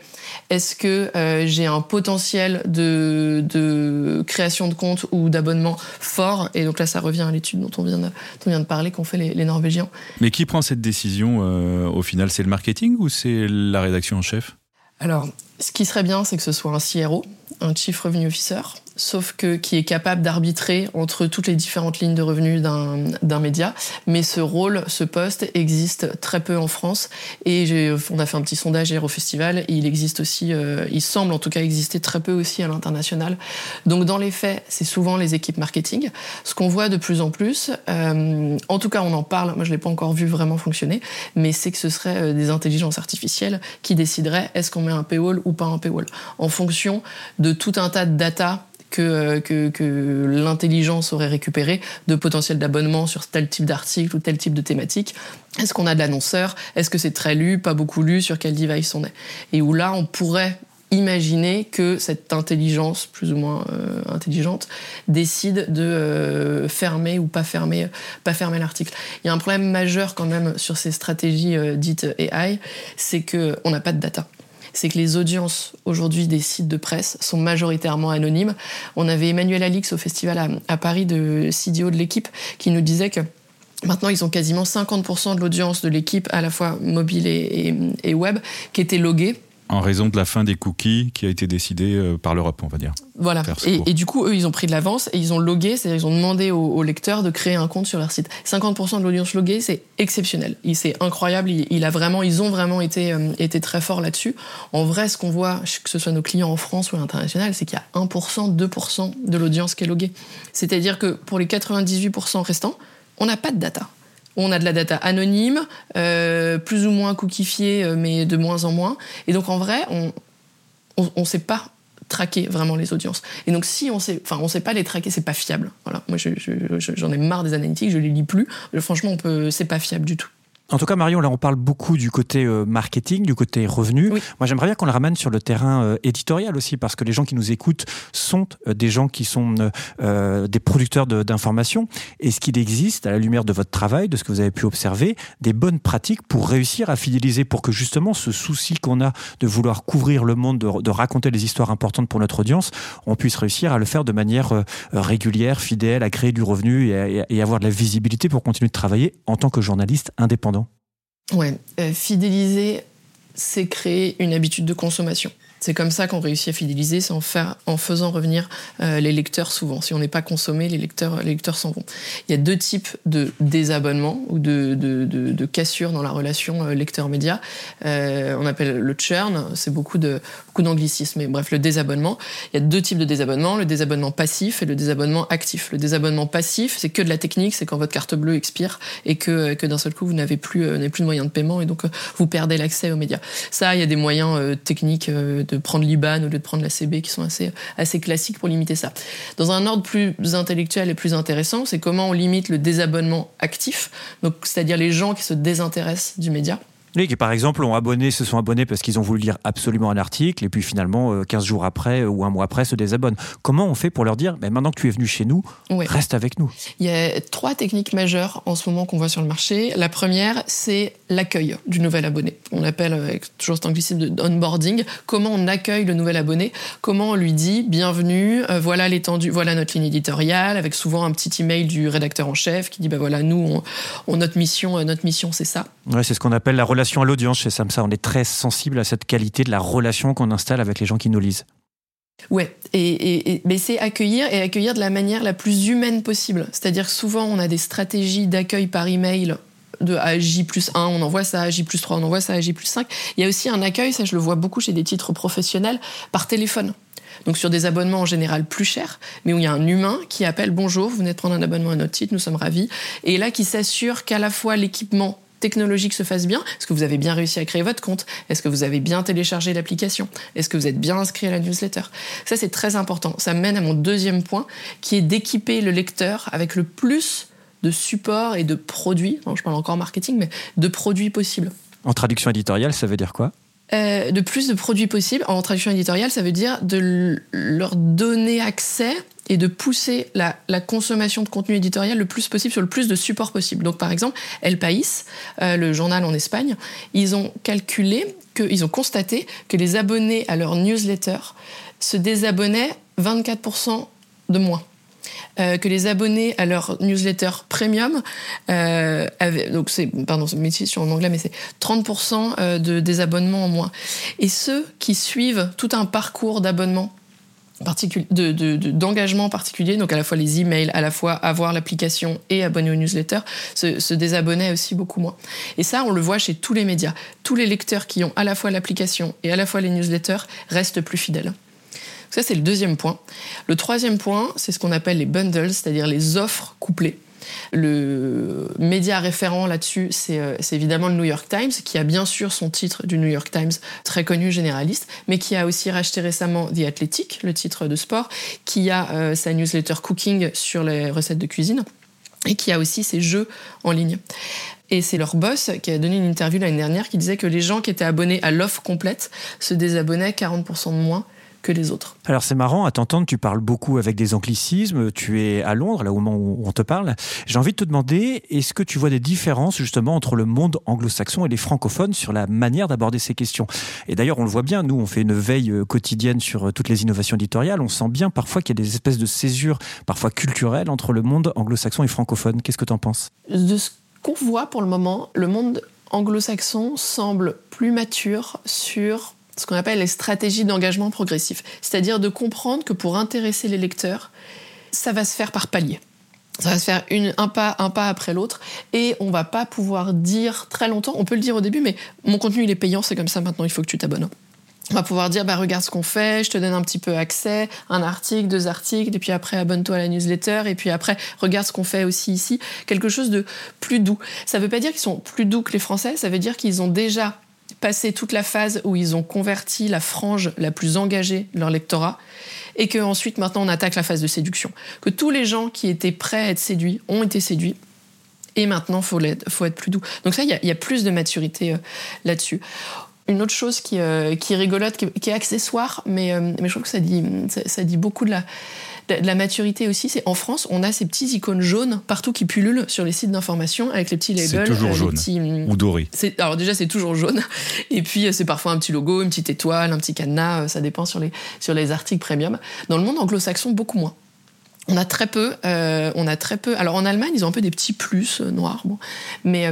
Est-ce que j'ai un potentiel de, de création de compte ou d'abonnement fort? Et donc là, ça revient à l'étude dont on vient de, on vient de parler, qu'ont fait les, les Norvégiens. Mais qui prend cette décision au final? C'est le marketing ou c'est la rédaction en chef? Alors, ce qui serait bien, c'est que ce soit un CRO, un Chief Revenue Officer, sauf que qui est capable d'arbitrer entre toutes les différentes lignes de revenus d'un média. Mais ce rôle, ce poste existe très peu en France. Et on a fait un petit sondage hier au festival. Il existe aussi, euh, il semble en tout cas exister très peu aussi à l'international. Donc dans les faits, c'est souvent les équipes marketing. Ce qu'on voit de plus en plus, euh, en tout cas on en parle, moi je l'ai pas encore vu vraiment fonctionner, mais c'est que ce serait euh, des intelligences artificielles qui décideraient est-ce qu'on met un paywall ou pas un paywall, en fonction de tout un tas de data que, euh, que, l'intelligence aurait récupéré de potentiel d'abonnement sur tel type d'article ou tel type de thématique. Est-ce qu'on a de l'annonceur? Est-ce que c'est très lu, pas beaucoup lu? Sur quel device on est? Et où là, on pourrait imaginer que cette intelligence, plus ou moins euh, intelligente, décide de euh, fermer ou pas fermer, pas fermer l'article. Il y a un problème majeur quand même sur ces stratégies dites AI, c'est que on n'a pas de data c'est que les audiences aujourd'hui des sites de presse sont majoritairement anonymes. On avait Emmanuel Alix au festival à, Paris de CDO de l'équipe qui nous disait que Maintenant, ils ont quasiment 50% de l'audience de l'équipe, à la fois mobile et web, qui était loguée. En raison de la fin des cookies qui a été décidée euh, par l'Europe, on va dire. Voilà. Et, du coup, eux, ils ont pris de l'avance et ils ont logué, c'est-à-dire ils ont demandé aux, aux lecteurs de créer un compte sur leur site. 50% de l'audience loguée, c'est exceptionnel. C'est incroyable. Il, il a vraiment, ils ont vraiment été, euh, été très forts là-dessus. En vrai, ce qu'on voit, que ce soit nos clients en France ou à l'international, c'est qu'il y a 1%, 2% de l'audience qui est loguée. C'est-à-dire que pour les 98% restants, on n'a pas de data. On a de la data anonyme, euh, plus ou moins cookifiée, euh, mais de moins en moins. Et donc, en vrai, on ne sait pas traquer vraiment les audiences. Et donc, si on sait, enfin, on sait pas les traquer, c'est pas fiable. Voilà. Moi, je- je- j'en ai marre des analytiques, je les lis plus. Franchement, on peut, c'est pas fiable du tout. En tout cas, Marion, là, on parle beaucoup du côté euh, marketing, du côté revenu. Oui. Moi, j'aimerais bien qu'on le ramène sur le terrain euh, éditorial aussi, parce que les gens qui nous écoutent sont euh, des gens qui sont des producteurs de- d'informations. Est-ce qu'il existe, à la lumière de votre travail, de ce que vous avez pu observer, des bonnes pratiques pour réussir à fidéliser, pour que justement ce souci qu'on a de vouloir couvrir le monde, de, de raconter des histoires importantes pour notre audience, on puisse réussir à le faire de manière régulière, fidèle, à créer du revenu à- et avoir de la visibilité pour continuer de travailler en tant que journaliste indépendant Ouais. Euh, fidéliser, c'est créer une habitude de consommation. C'est comme ça qu'on réussit à fidéliser, c'est en, faisant revenir euh, les lecteurs souvent. Si on n'est pas consommé, les lecteurs, les lecteurs s'en vont. Il y a deux types de désabonnements ou de, de, de, de cassures dans la relation euh, lecteur-média. Euh, on appelle le churn, c'est beaucoup de d'anglicisme, mais bref, le désabonnement. Il y a deux types de désabonnement, le désabonnement passif et le désabonnement actif. Le désabonnement passif, c'est que de la technique, c'est quand votre carte bleue expire et que, d'un seul coup, vous n'avez plus, de moyens de paiement et donc vous perdez l'accès aux médias. Ça, il y a des moyens techniques euh, de prendre l'IBAN au lieu de prendre la CB qui sont assez, assez classiques pour limiter ça. Dans un ordre plus intellectuel et plus intéressant, c'est comment on limite le désabonnement actif, c'est-à-dire les gens qui se désintéressent du média. Oui, qui par exemple ont abonné, se sont abonnés parce qu'ils ont voulu lire absolument un article et puis finalement 15 euh, jours après euh, ou un mois après se désabonnent. Comment on fait pour leur dire, mais maintenant que tu es venu chez nous, reste avec nous? Il y a trois techniques majeures en ce moment qu'on voit sur le marché. La première, c'est l'accueil du nouvel abonné. On appelle avec toujours cet anglicisme de onboarding. Comment on accueille le nouvel abonné? Comment on lui dit bienvenue, euh, voilà l'étendue, voilà notre ligne éditoriale, avec souvent un petit email du rédacteur en chef qui dit bah voilà nous on, notre mission notre mission c'est ça. Ouais, c'est ce qu'on appelle la relation à l'audience chez Samsa. On est très sensible à cette qualité de la relation qu'on installe avec les gens qui nous lisent. Ouais, et, mais c'est accueillir et accueillir de la manière la plus humaine possible. C'est-à-dire souvent on a des stratégies d'accueil par email de à J plus 1, on envoie ça, à J plus 3, on envoie ça, à J plus 5. Il y a aussi un accueil, ça je le vois beaucoup chez des titres professionnels, par téléphone. Donc sur des abonnements en général plus chers, mais où il y a un humain qui appelle bonjour, vous venez de prendre un abonnement à notre titre, nous sommes ravis, et là qui s'assure qu'à la fois l'équipement technologique se fasse bien Est-ce que vous avez bien réussi à créer votre compte? Est-ce que vous avez bien téléchargé l'application? Est-ce que vous êtes bien inscrit à la newsletter? Ça, c'est très important. Ça mène à mon deuxième point, qui est d'équiper le lecteur avec le plus de supports et de produits, je parle encore marketing, mais de produits possibles. En traduction éditoriale, ça veut dire quoi? Euh, de plus de produits possibles. En traduction éditoriale, ça veut dire de leur donner accès et de pousser la, consommation de contenu éditorial le plus possible sur le plus de supports possible. Donc par exemple, El País, euh, le journal en Espagne, ils ont calculé, que, ils ont constaté que les abonnés à leur newsletter se désabonnaient 24% de moins. Euh, que les abonnés à leur newsletter premium euh, avaient, donc c'est pardon c'est métier en anglais mais c'est 30% euh, de désabonnements en moins et ceux qui suivent tout un parcours d'abonnement d'engagement de, particulier, donc à la fois les emails, à la fois avoir l'application et abonner aux newsletters, se, se désabonnaient aussi beaucoup moins. Et ça, on le voit chez tous les médias. Tous les lecteurs qui ont à la fois l'application et à la fois les newsletters restent plus fidèles. Ça, c'est le deuxième point. Le troisième point, c'est ce qu'on appelle les bundles, c'est-à-dire les offres couplées. Le média référent là-dessus, euh, c'est évidemment le New York Times, qui a bien sûr son titre du New York Times, très connu généraliste, mais qui a aussi racheté récemment The Athletic, le titre de sport, qui a euh, sa newsletter Cooking sur les recettes de cuisine, et qui a aussi ses jeux en ligne. Et c'est leur boss qui a donné une interview l'année dernière qui disait que les gens qui étaient abonnés à l'offre complète se désabonnaient 40% de moins les autres. Alors c'est marrant, à t'entendre, tu parles beaucoup avec des anglicismes, tu es à Londres, là au moment où on te parle. J'ai envie de te demander, est-ce que tu vois des différences justement entre le monde anglo-saxon et les francophones sur la manière d'aborder ces questions? Et d'ailleurs, on le voit bien, nous, on fait une veille euh, quotidienne sur euh, toutes les innovations éditoriales, on sent bien parfois qu'il y a des espèces de césures, parfois culturelles, entre le monde anglo-saxon et francophone. Qu'est-ce que tu en penses? De ce qu'on voit pour le moment, le monde anglo-saxon semble plus mature sur ce qu'on appelle les stratégies d'engagement progressif, c'est-à-dire de comprendre que pour intéresser les lecteurs, ça va se faire par palier. Ça va se faire une, un pas, un pas après l'autre, et on va pas pouvoir dire très longtemps. On peut le dire au début, mais mon contenu il est payant, c'est comme ça maintenant. Il faut que tu t'abonnes. On va pouvoir dire, bah, regarde ce qu'on fait, je te donne un petit peu accès, un article, deux articles, et puis après, abonne-toi à la newsletter, et puis après, regarde ce qu'on fait aussi ici. Quelque chose de plus doux. Ça ne veut pas dire qu'ils sont plus doux que les Français, ça veut dire qu'ils ont déjà passé toute la phase où ils ont converti la frange la plus engagée de leur lectorat et qu'ensuite maintenant on attaque la phase de séduction. Que tous les gens qui étaient prêts à être séduits ont été séduits et maintenant faut, faut, être plus doux. Donc ça, il y, a plus de maturité euh, là-dessus. Une autre chose qui, euh, qui est rigolote, qui, est accessoire, mais, euh, mais je trouve que ça dit, ça dit beaucoup de la, la maturité aussi, c'est en France, on a ces petits icônes jaunes partout qui pullulent sur les sites d'information avec les petits labels. C'est toujours euh, jaune. Hum, ou doré. Alors déjà, c'est toujours jaune. Et puis, euh, c'est parfois un petit logo, une petite étoile, un petit cadenas, euh, ça dépend sur les, sur les articles premium. Dans le monde anglo-saxon, beaucoup moins. On a très peu, on a très peu. Alors en Allemagne, ils ont un peu des petits plus noirs, bon. mais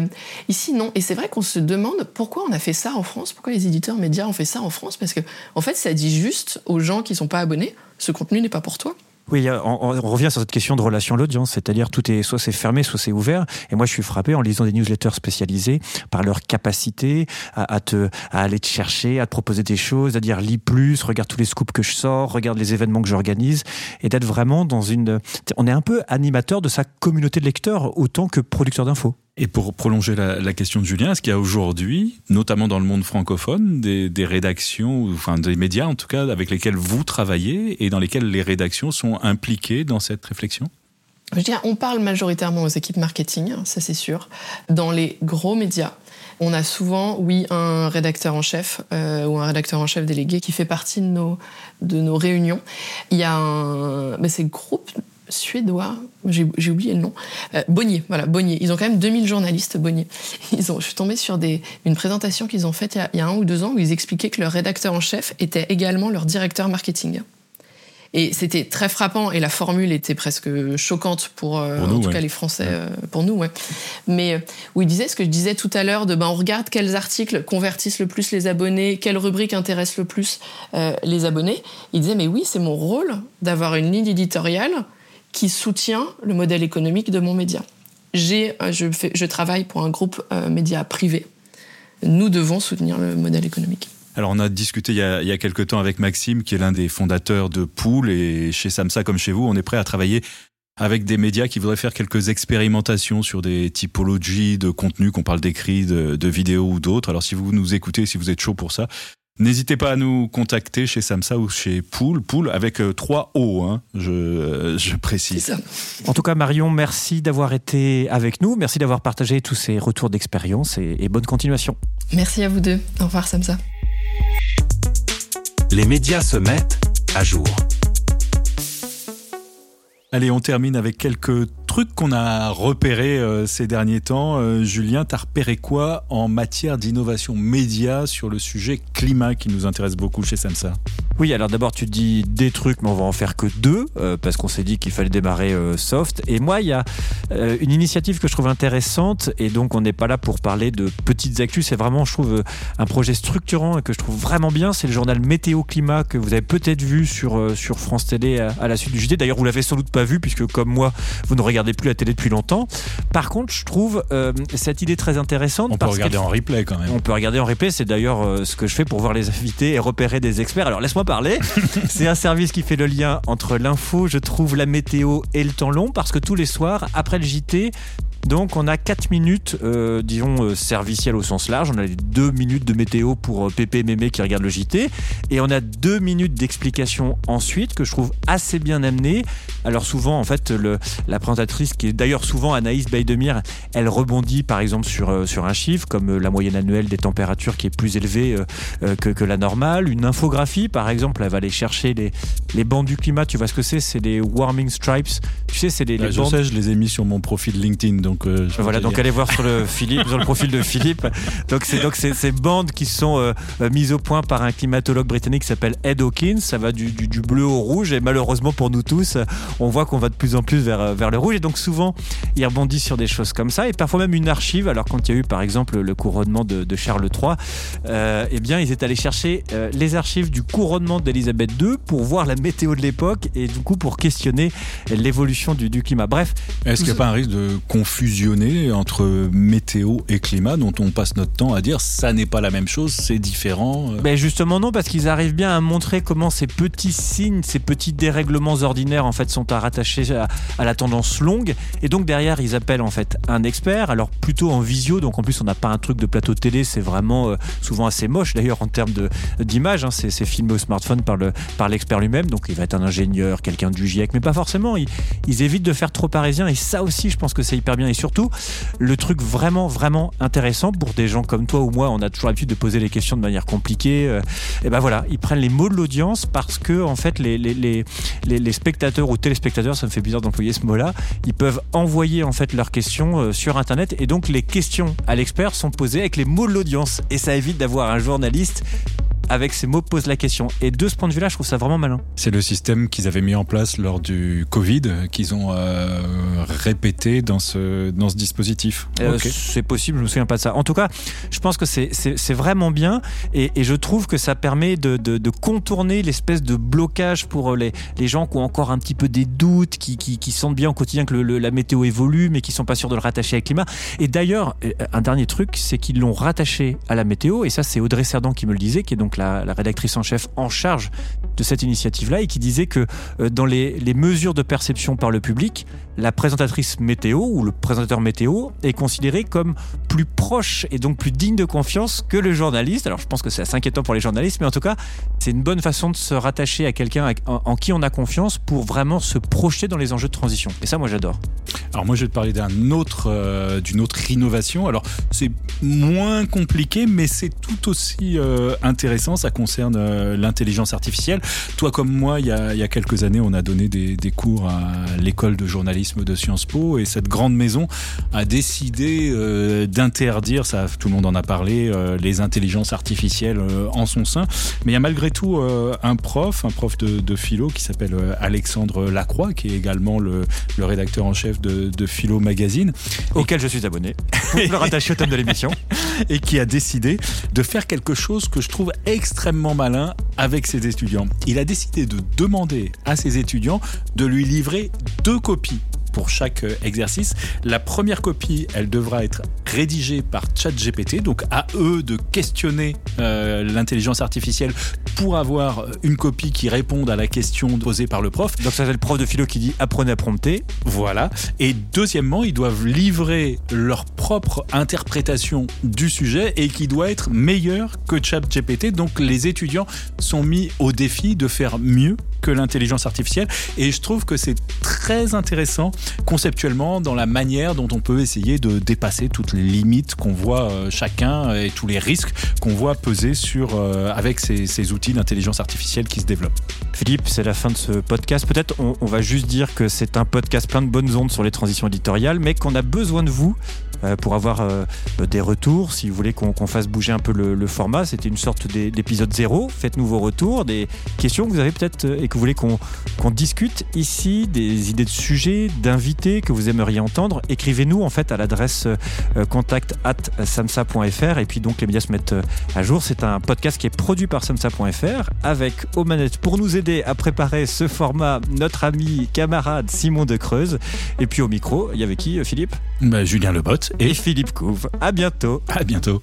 ici non. Et c'est vrai qu'on se demande pourquoi on a fait ça en France, pourquoi les éditeurs médias ont fait ça en France, parce que en fait, ça dit juste aux gens qui sont pas abonnés, ce contenu n'est pas pour toi. Oui, on, revient sur cette question de relation à l'audience, c'est-à-dire tout est soit c'est fermé, soit c'est ouvert. Et moi, je suis frappé en lisant des newsletters spécialisés par leur capacité à, te à aller te chercher, à te proposer des choses, à dire lis plus, regarde tous les scoops que je sors, regarde les événements que j'organise, et d'être vraiment dans une. On est un peu animateur de sa communauté de lecteurs autant que producteur d'infos. Et pour prolonger la, question de Julien, est-ce qu'il y a aujourd'hui, notamment dans le monde francophone, des, rédactions, enfin des médias en tout cas, avec lesquels vous travaillez et dans lesquels les rédactions sont impliquées dans cette réflexion? Je on parle majoritairement aux équipes marketing, ça c'est sûr. Dans les gros médias, on a souvent, oui, un rédacteur en chef euh, ou un rédacteur en chef délégué qui fait partie de nos, de nos réunions. Il y a un. Ben, c'est le groupe suédois, j'ai oublié le nom, euh, Bonnier, voilà, Bonnier. Ils ont quand même 2000 journalistes, Bonnier. *laughs* Ils ont, je suis tombée sur des, une présentation qu'ils ont faite il y, a, il y, a, un ou deux ans où ils expliquaient que leur rédacteur en chef était également leur directeur marketing. Et c'était très frappant et la formule était presque choquante pour, euh, pour nous, en tout ouais. cas les Français, euh, pour nous. Ouais. Mais où il disait ce que je disais tout à l'heure de ben, on regarde quels articles convertissent le plus les abonnés, quelles rubriques intéressent le plus les abonnés. Il disait mais oui, c'est mon rôle d'avoir une ligne éditoriale qui soutient le modèle économique de mon média. J'ai, euh, je, travaille pour un groupe euh, média privé. Nous devons soutenir le modèle économique. Alors on a discuté il y a, il quelques temps avec Maxime, qui est l'un des fondateurs de Pool, et chez Samsa comme chez vous, on est prêt à travailler avec des médias qui voudraient faire quelques expérimentations sur des typologies de contenu, qu'on parle d'écrits, de, de vidéos ou d'autres. Alors si vous nous écoutez, si vous êtes chaud pour ça, N'hésitez pas à nous contacter chez Samsa ou chez Pool, Pool avec euh, trois O, hein, je, euh, je précise. Ça. En tout cas, Marion, merci d'avoir été avec nous. Merci d'avoir partagé tous ces retours d'expérience et, et bonne continuation. Merci à vous deux. Au revoir, Samsa. Les médias se mettent à jour. Allez, on termine avec quelques trucs qu'on a repérés euh, ces derniers temps. Euh, Julien, t'as repéré quoi en matière d'innovation média sur le sujet climat qui nous intéresse beaucoup chez Samsa? Oui, alors d'abord tu dis des trucs, mais on va en faire que deux, euh, parce qu'on s'est dit qu'il fallait démarrer euh, soft. Et moi, il y a euh, une initiative que je trouve intéressante, et donc on n'est pas là pour parler de petites actus, c'est vraiment, je trouve, euh, un projet structurant et que je trouve vraiment bien. C'est le journal Météo Climat que vous avez peut-être vu sur, sur France Télé à, à la suite du JT. D'ailleurs, vous l'avez sans doute pas vu, puisque comme moi, vous ne regardez plus la télé depuis longtemps. Par contre, je trouve euh, cette idée très intéressante. On peut parce regarder en replay quand même. on peut regarder en replay, c'est d'ailleurs euh, ce que je fais pour voir les invités et repérer des experts. Alors laisse-moi parler. *laughs* c'est un service qui fait le lien entre l'info, je trouve, la météo et le temps long, parce que tous les soirs, après le JT, donc on a 4 minutes, euh, disons, euh, servicielles au sens large. On a les 2 minutes de météo pour euh, Pépé et Mémé qui regardent le JT. Et on a 2 minutes d'explication ensuite que je trouve assez bien amenée. Alors souvent, en fait, le, la présentatrice, qui est d'ailleurs souvent Anaïs Baydemir, elle rebondit par exemple sur, euh, sur un chiffre comme la moyenne annuelle des températures qui est plus élevée euh, que, que la normale. Une infographie, par exemple, elle va aller chercher les, les bandes du climat. Tu vois ce que c'est? C'est les warming stripes. Tu sais, c'est les, les je bandes. sais, je les ai mis sur mon profil LinkedIn, donc euh, je peux Voilà, donc allez voir sur le Philippe, sur le profil de Philippe. Donc c'est donc ces, bandes qui sont euh, euh, mises au point par un climatologue britannique qui s'appelle Ed Hawkins. Ça va du, du, du bleu au rouge et malheureusement pour nous tous, euh, on voit qu'on va de plus en plus vers, euh, vers le rouge et donc souvent il rebondit sur des choses comme ça et parfois même une archive. Alors quand il y a eu par exemple le couronnement de, de Charles III, euh, eh bien ils étaient allés chercher euh, les archives du couronnement d'Elisabeth II pour voir la météo de l'époque et du coup pour questionner l'évolution du, du climat. Bref, Est-ce qu'il n'y a pas un risque de confusionner entre météo et climat dont on passe notre temps à dire ça n'est pas la même chose, c'est différent euh, Ben justement non, parce qu'ils arrivent bien à montrer comment ces petits signes, ces petits dérèglements ordinaires en fait sont à rattacher à, la tendance longue. Et donc derrière, ils appellent en fait un expert, alors plutôt en visio. Donc en plus, on n'a pas un truc de plateau de télé, c'est vraiment euh, souvent assez moche d'ailleurs en termes d'image. Hein, c'est filmé au smartphone par le l'expert lui-même. Donc il va être un ingénieur, quelqu'un du GIEC, mais pas forcément. Ils évitent de faire trop parisien. Et ça aussi, je pense que c'est hyper bien. Et surtout, le truc vraiment vraiment intéressant pour des gens comme toi ou moi, on a toujours l'habitude de poser les questions de manière compliquée. euh, et ben voilà, ils prennent les mots de l'audience parce que en fait les, spectateurs ou téléspectateurs, ça me fait bizarre d'employer ce mot-là, ils peuvent envoyer en fait leurs questions euh, sur internet et donc les questions à l'expert sont posées avec les mots de l'audience et ça évite d'avoir un journaliste avec ces mots pose la question. Et de ce point de vue-là, je trouve ça vraiment malin. C'est le système qu'ils avaient mis en place lors du Covid, qu'ils ont euh, répété dans ce, dans ce dispositif. Euh. C'est possible, je me souviens pas de ça. En tout cas, je pense que c'est- vraiment bien et, et je trouve que ça permet de, de- de contourner l'espèce de blocage pour les, les gens qui ont encore un petit peu des doutes, qui, qui, qui sentent bien au quotidien que le- le- la météo évolue, mais qui sont pas sûrs de le rattacher avec le climat. Et d'ailleurs, euh, un dernier truc, c'est qu'ils l'ont rattaché à la météo, et ça c'est Audrey Cerdan qui me le disait, qui est donc la, rédactrice en chef en charge de cette initiative-là, et qui disait que euh, dans les, mesures de perception par le public, la présentatrice météo ou le présentateur météo est considéré comme plus proche et donc plus digne de confiance que le journaliste. Alors je pense que c'est assez inquiétant pour les journalistes, mais en tout cas, c'est une bonne façon de se rattacher à quelqu'un en qui on a confiance pour vraiment se projeter dans les enjeux de transition. Et ça, moi, j'adore. Alors moi je vais te parler d'un autre, euh, d'une autre innovation. Alors c'est moins compliqué, mais c'est tout aussi euh, intéressant. Ça concerne euh, l'intelligence artificielle. Toi comme moi, il y a, il y a quelques années, on a donné des, des cours à l'école de journalisme de Sciences Po, et cette grande maison a décidé euh, d'interdire, ça tout le monde en a parlé, euh, les intelligences artificielles en son sein. Mais il y a malgré tout un prof, un prof de, de philo qui s'appelle Alexandre Lacroix, qui est également le, le rédacteur en chef de, de Philo Magazine, Auquel je suis abonné. *laughs* le rattaché au thème de l'émission. et qui a décidé de faire quelque chose que je trouve extrêmement malin avec ses étudiants. Il a décidé de demander à ses étudiants de lui livrer deux copies pour chaque euh, exercice. La première copie, elle devra être rédigée par ChatGPT, donc à eux de questionner euh, l'intelligence artificielle pour avoir euh, une copie qui réponde à la question posée par le prof. Donc ça, c'est le prof de philo qui dit apprenez à prompter. Voilà. Et deuxièmement, ils doivent livrer leur propre interprétation du sujet et qui doit être meilleure que ChatGPT. Donc les étudiants sont mis au défi de faire mieux que l'intelligence artificielle. Et je trouve que c'est très intéressant conceptuellement dans la manière dont on peut essayer de dépasser toutes les limites qu'on voit euh, chacun et tous les risques qu'on voit peser sur euh, avec ces, outils d'intelligence artificielle qui se développent. Philippe, c'est la fin de ce podcast. Peut-être on, on va juste dire que c'est un podcast plein de bonnes ondes sur les transitions éditoriales, mais qu'on a besoin de vous pour avoir euh, des retours. Si vous voulez qu'on fasse bouger un peu le, format, c'était une sorte d'é- d'épisode zéro. Faites-nous vos retours, des questions que vous avez peut-être euh, et que vous voulez qu'on discute ici, des idées de sujets, d'invités que vous aimeriez entendre. Écrivez-nous en fait à l'adresse euh, contact at samsa.fr et puis donc les médias se mettent euh, à jour. C'est un podcast qui est produit par samsa.fr avec aux manettes pour nous aider à préparer ce format notre ami camarade Simon de Creuse et puis au micro il y avait qui euh, Philippe? Bah, Julien Lebotte et Philippe Couve. À bientôt. à bientôt.